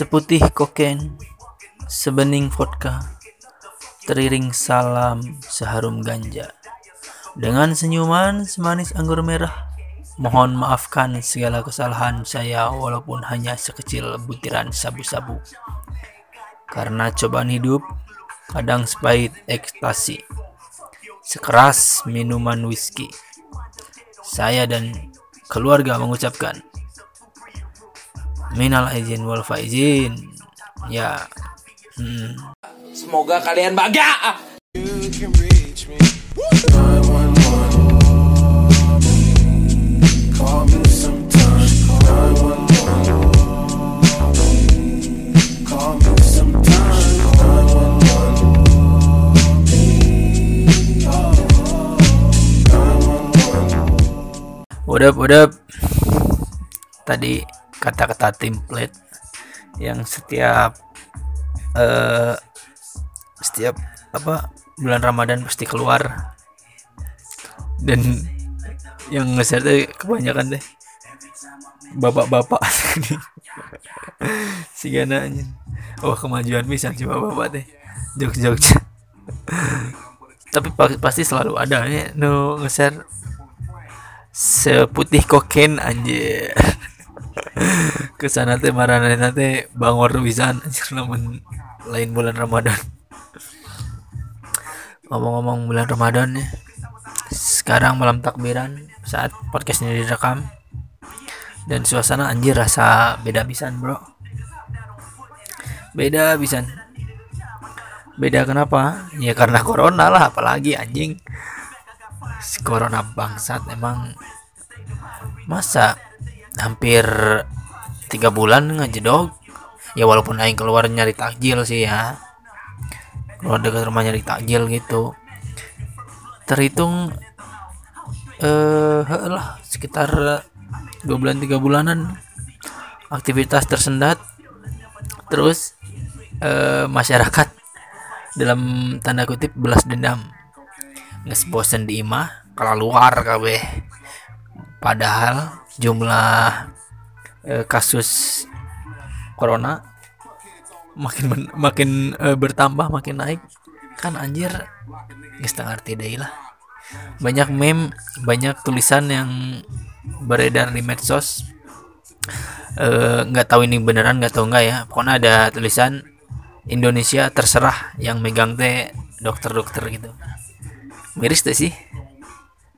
Seputih kokain, sebening vodka, teriring salam seharum ganja. Dengan senyuman semanis anggur merah, mohon maafkan segala kesalahan saya walaupun hanya sekecil butiran sabu-sabu. Karena cobaan hidup kadang sepahit ekstasi, sekeras minuman whisky. Saya dan keluarga mengucapkan minal izin wal faizin. Ya. Hmm. Semoga kalian bahagia. Call me sometime. 911. Call me sometime. 911. What up, what up? Tadi kata-kata template yang setiap eh setiap apa bulan Ramadan pasti keluar. Dan yang nge-share tuh kebanyakan deh. Bapak-bapak. Si Gana oh kemajuan bisa coba bapak deh. Jokes tapi pa- pasti selalu ada ya no nge-share seputih kokain anjir ke sana teh marana teh bangor pisan anjir lamun lain bulan Ramadan. Ngomong-ngomong bulan Ramadan ya sekarang malam takbiran saat podcast ini direkam. Dan suasana anjir rasa beda pisan bro. Beda pisan. Beda kenapa? Ya karena corona lah apalagi anjing. Si corona bangsat emang masa hampir tiga bulan ngejedog. Ya walaupun aing keluar nyari takjil sih ya. Keluar dekat rumah nyari takjil gitu. Terhitung eh lah sekitar dua bulan tiga bulanan. Aktivitas tersendat. Terus eh, masyarakat dalam tanda kutip belas dendam. Nges bosen di imah kalau luar kabeh. Padahal jumlah eh, kasus corona makin makin eh, bertambah makin naik. Kan anjir geus teu ngarti deui lah. Banyak meme banyak tulisan yang beredar di medsos. Eh, nggak tahu ini beneran nggak tahu nggak ya. Pokoknya ada tulisan Indonesia terserah yang megang teh dokter-dokter gitu. Miris tuh sih?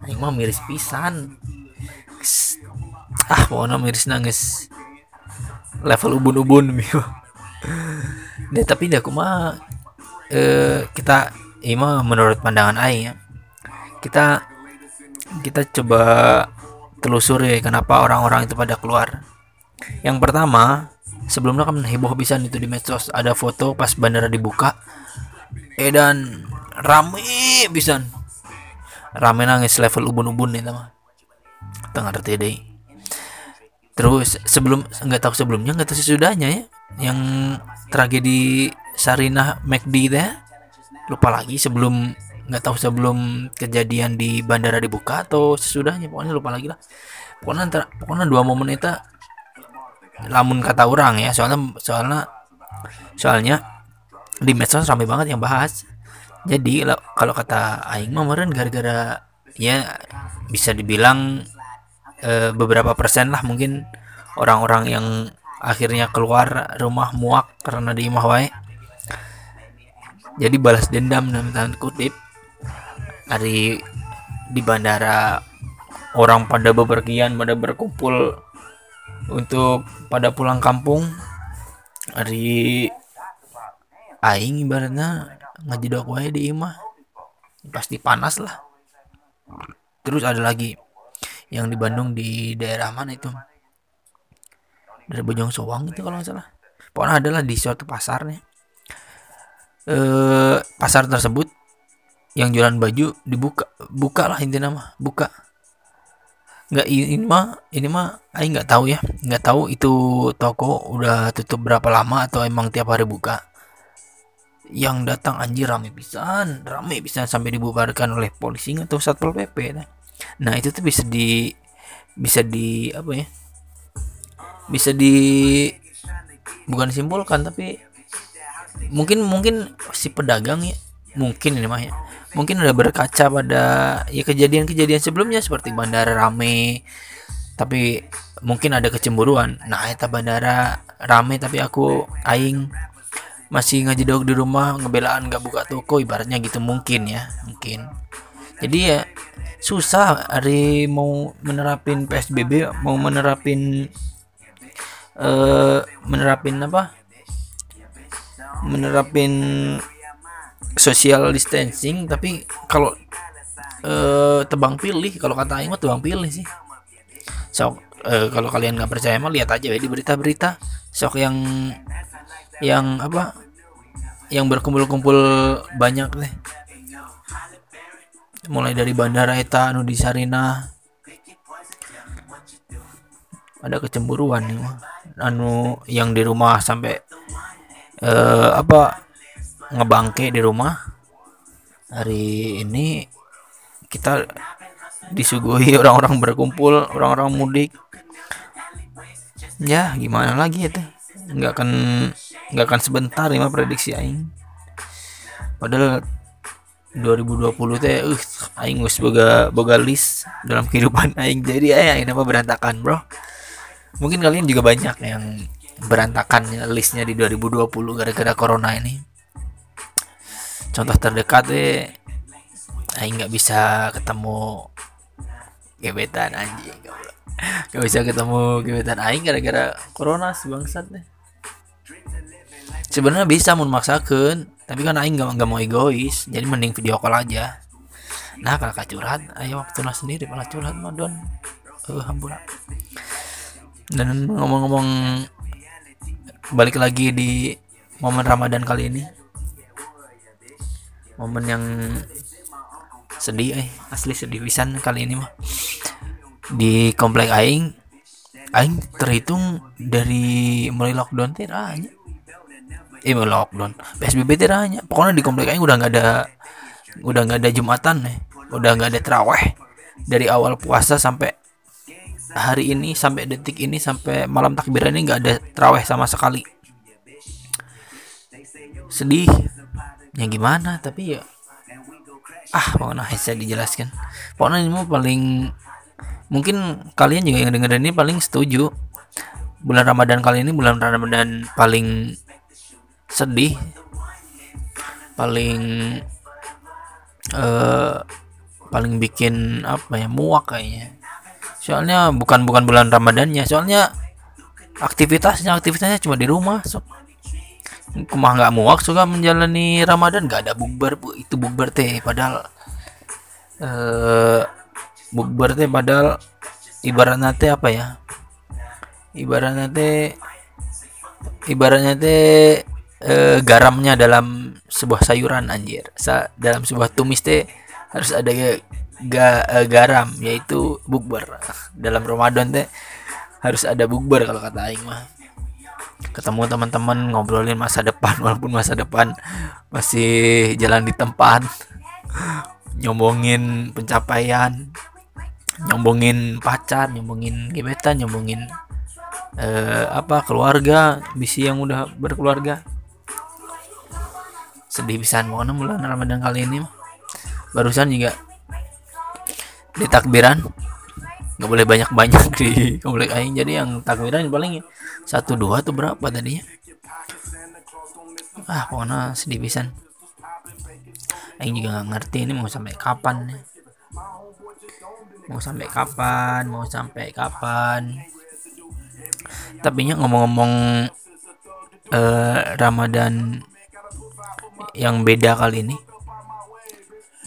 Aing mah miris pisan ah pokoknya miris nangis. Level ubun-ubun Deh, tapi dah mah eh, kita ini mah menurut pandangan Aing ya kita kita coba telusuri kenapa orang-orang itu pada keluar. Yang pertama sebelumnya kan heboh pisan itu di medsos ada foto pas bandara dibuka edan rame pisan. Rame nangis level ubun-ubun itu mah. Tengah ngerti deh terus sebelum nggak tahu sebelumnya nggak tahu sesudahnya ya. Yang tragedi Sarinah McD ya lupa lagi sebelum nggak tahu sebelum kejadian di bandara dibuka atau sesudahnya pokoknya lupa lagi lah. Pokoknya antara- pokoknya dua momen itu lamun kata orang ya soalnya soalnya soalnya di medsos ramai banget yang bahas. Jadi la- kalau kata Aing meren gara-gara ya bisa dibilang eh, beberapa persen lah mungkin orang-orang yang akhirnya keluar rumah muak karena di imah wae. Jadi balas dendam dalam tanda kutip hari di bandara orang pada bepergian pada berkumpul untuk pada pulang kampung hari aing ibaratnya ngajedok wae di imah. Pasti panas lah. Terus ada lagi yang di Bandung di daerah mana itu? Dari Bojong Soang itu kalau nggak salah. Pokoknya adalah di suatu pasarnya. Eh pasar tersebut yang jualan baju dibuka buka lah intinya mah buka. Nggak ini mah ini mah Aing nggak tahu ya. Nggak tahu itu toko udah tutup berapa lama atau emang tiap hari buka. Yang datang anjir rame pisan rame pisan sampai dibubarkan oleh polisi atau satpol pp nah. Nah itu tuh bisa di bisa di apa ya? Bisa di bukan disimpulkan tapi mungkin mungkin si pedagang ya mungkin ini mah ya mungkin udah berkaca pada ya kejadian-kejadian sebelumnya seperti bandara rame tapi mungkin ada kecemburuan. Nah eta bandara rame tapi aku aing masih ngajedog di rumah ngebelaan nggak buka toko ibaratnya gitu mungkin ya mungkin jadi ya susah hari mau menerapin PSBB mau menerapin eh menerapin apa? Menerapin social distancing tapi kalau eh tebang pilih kalau kata Aing tebang pilih sih. Sok eh, kalau kalian nggak percaya mah lihat aja ya di berita-berita. Sok yang yang apa? Yang berkumpul-kumpul banyak deh mulai dari bandara eta anu di Sarinah ada kecemburuan nih mah. Anu yang di rumah sampai eh apa ngebangke di rumah. Hari ini kita disuguhi orang-orang berkumpul orang-orang mudik. Ya gimana lagi itu? Nggak akan nggak akan sebentar ya mah prediksi aing. Padahal 2020 teh uh aing geus boga boga list dalam kehidupan aing. Jadi eh aing apa berantakan bro. Mungkin kalian juga banyak yang berantakan ya listnya di 2020 gara-gara corona ini. Contoh terdekat deh aing nggak bisa ketemu gebetan anjing nggak bisa ketemu gebetan aing gara-gara corona si bangsat deh sebenarnya bisa mau maksakan tapi kan aing nggak mau egois jadi mending video call aja. Nah kalau curhat ayo waktu sendiri malah curhat mah don. Hampura. Dan ngomong-ngomong balik lagi di momen Ramadan kali ini. Momen yang sedih eh asli sedih pisan kali ini mah. Di komplek aing aing terhitung dari mulai lockdown teh hanya eh mulai lockdown PSBB teh hanya pokoknya di komplek aing udah nggak ada udah nggak ada jumatan nih. Udah nggak ada teraweh dari awal puasa sampai hari ini sampai detik ini sampai malam takbiran ini nggak ada teraweh sama sekali. Sedih. Ya gimana? Tapi ya ah pokoknya saya dijelaskan. Pokoknya ini mau paling mungkin kalian juga yang dengerin ini paling setuju. Bulan Ramadan kali ini bulan Ramadan paling sedih. Paling eh paling bikin apa ya muak kayaknya. Soalnya bukan bukan bulan Ramadannya soalnya aktivitasnya aktivitasnya cuma di rumah so kumah nggak muak suka menjalani Ramadan nggak ada bukber bu. Itu bukber teh padahal eh bukber teh padahal ibaratnya teh apa ya? Ibaratnya teh ibaratnya teh eh, garamnya dalam sebuah sayuran anjir. Sa dalam sebuah tumis teh harus ada ga, eh, garam yaitu bukber. Dalam Ramadan teh harus ada bukber kalau kata aing mah. Ketemu teman-teman ngobrolin masa depan walaupun masa depan masih jalan di tempat. Nyombongin pencapaian nyombongin pacar nyombongin gebetan nyombongin eh, apa keluarga bisi yang udah berkeluarga sedih pisan pokoknya bulan Ramadan kali ini barusan juga di takbiran nggak boleh banyak-banyak di komplek aing. Jadi yang takbiran paling satu dua tuh berapa tadinya ah pokoknya sedih pisan. Aing juga nggak ngerti ini mau sampai kapan nih. Mau sampai kapan mau sampai kapan. Tapi nya ngomong-ngomong eh, Ramadan yang beda kali ini.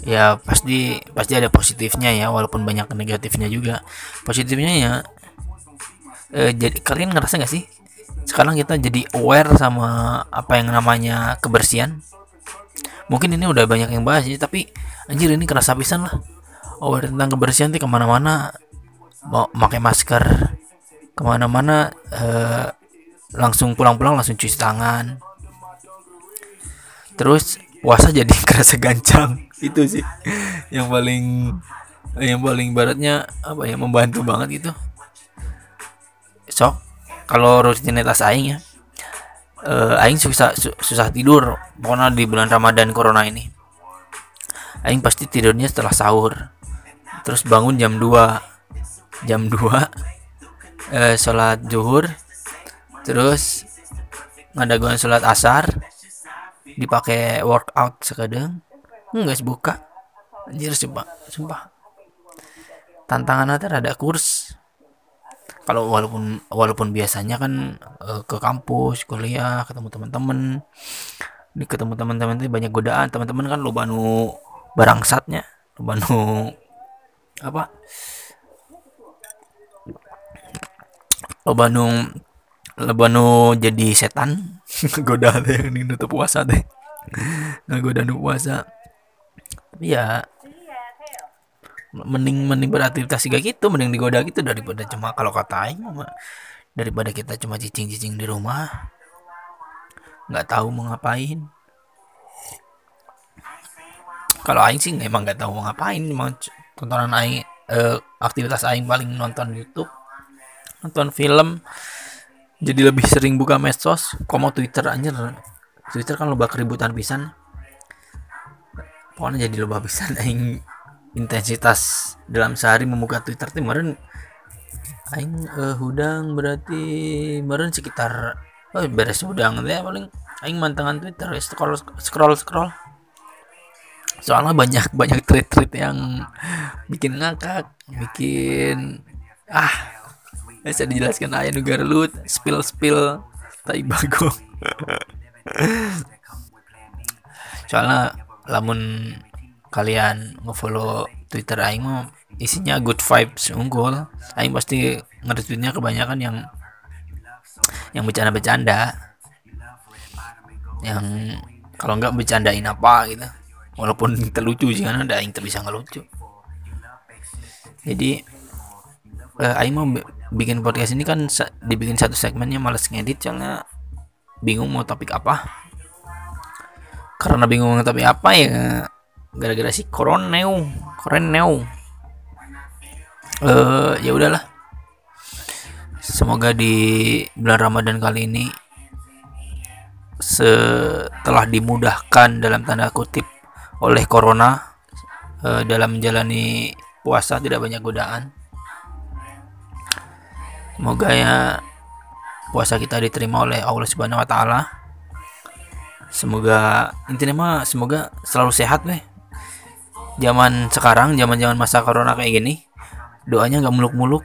Ya pasti pasti ada positifnya ya walaupun banyak negatifnya juga. Positifnya ya eh, jadi kalian ngerasa nggak sih? Sekarang kita jadi aware sama apa yang namanya kebersihan. Mungkin ini udah banyak yang bahas ya tapi anjir ini kerasa pisan lah. Aware tentang kebersihan tuh ke mana-mana. Mau pakai masker ke mana-mana eh, langsung pulang-pulang langsung cuci tangan terus puasa jadi kerasa gancang. Itu sih. Yang paling yang paling baratnya apa ya membantu banget gitu. Sok kalau rutinitas aing ya eh, aing susah su- susah tidur. Pokoknya di bulan Ramadan corona ini aing pasti tidurnya setelah sahur. Terus bangun jam 2 jam 2 eh, sholat zuhur. Terus ngadaguan sholat asar dipakai workout sekadang? Nggak buka. Anjir sumpah sumpah. Tantangan nanti ada kurs. Kalau walaupun walaupun biasanya kan eh, ke kampus kuliah ketemu teman-teman. Di ketemu teman-teman itu banyak godaan. Teman-teman kan lo banu barangsatnya lo banu apa? Lo banu lo banu jadi setan. Goda yang ini nutup puasa teh. Nggak nu puasa. Tapi ya mending mending beraktivitas juga gitu mending digoda gitu daripada cuma kalau kata aing daripada kita cuma cicing-cicing di rumah. Nggak tahu mau ngapain. Kalau aing sih emang nggak tahu mau ngapain. Emang tontonan aing eh, aktivitas aing paling nonton YouTube nonton film jadi lebih sering buka medsos komo Twitter anjir. Twitter kan loba keributan pisan. Pokoknya jadi loba pisan aing intensitas dalam sehari membuka Twitter tuh kemarin aing eh, hudang berarti kemarin sekitar oh beres hudang ya paling. Aing mantangan Twitter ya, scroll scroll scroll. Soalnya banyak banyak tweet-tweet yang bikin ngakak bikin ah bisa dijelaskan aja negara lu spill spill tai bagong. Soalnya lamun kalian ngefollow Twitter aing mah isinya good vibes unggul. Aing pasti nge-retweetnya kebanyakan yang yang bercanda-bercanda. Yang kalau nggak bercandain apa gitu. Walaupun terlucu sih kan ada aing bisa ngelucu. Jadi eh, aing mau bi- bikin podcast ini kan dibikin satu segmennya males ngedit soalnya. Bingung mau topik apa. Karena bingung mau topik apa ya gara-gara si koroneu koroneu eh ya udahlah. Semoga di bulan Ramadan kali ini setelah dimudahkan dalam tanda kutip oleh corona eh, dalam menjalani puasa tidak banyak godaan semoga ya puasa kita diterima oleh Allah Subhanahu wa taala. Semoga intinya mah semoga selalu sehat weh. Zaman sekarang zaman zaman masa corona kayak gini doanya nggak muluk-muluk.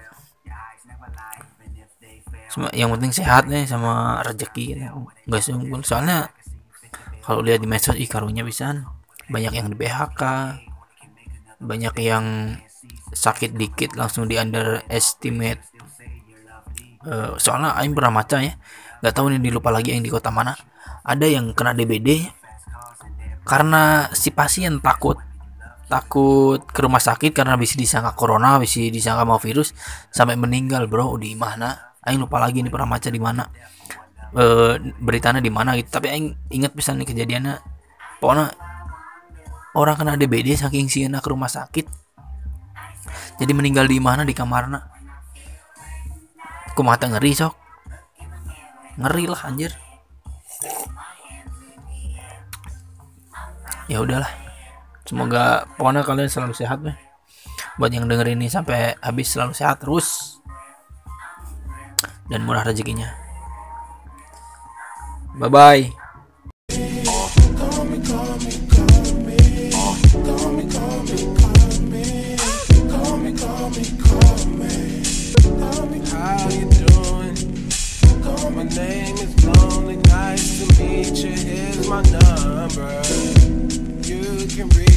Yang penting sehat nih sama rezeki nggak sungguh. Soalnya kalau lihat di medsos ih karunya bisa banyak yang di PHK banyak yang sakit dikit langsung di underestimate Eh, soalnya Aing pernah maca ya. Nggak tahu nih dilupa lagi yang di kota mana. Ada yang kena DBD karena si pasien takut takut ke rumah sakit karena bisa disangka corona bisa disangka mau virus sampai meninggal bro di mana. Aing lupa lagi nih pernah maca di mana. Eh beritanya di mana gitu. Tapi Aing ingat bisa nih kejadiannya. Pokoknya orang kena DBD saking siana ke rumah sakit. Jadi meninggal di mana di kamarna aku mata ngeri sok? Ngeri lah anjir. Ya udahlah. Semoga pokoknya kalian selalu sehat deh buat yang denger ini sampai habis selalu sehat terus. Dan murah rezekinya. Bye bye picture is my number. You can read.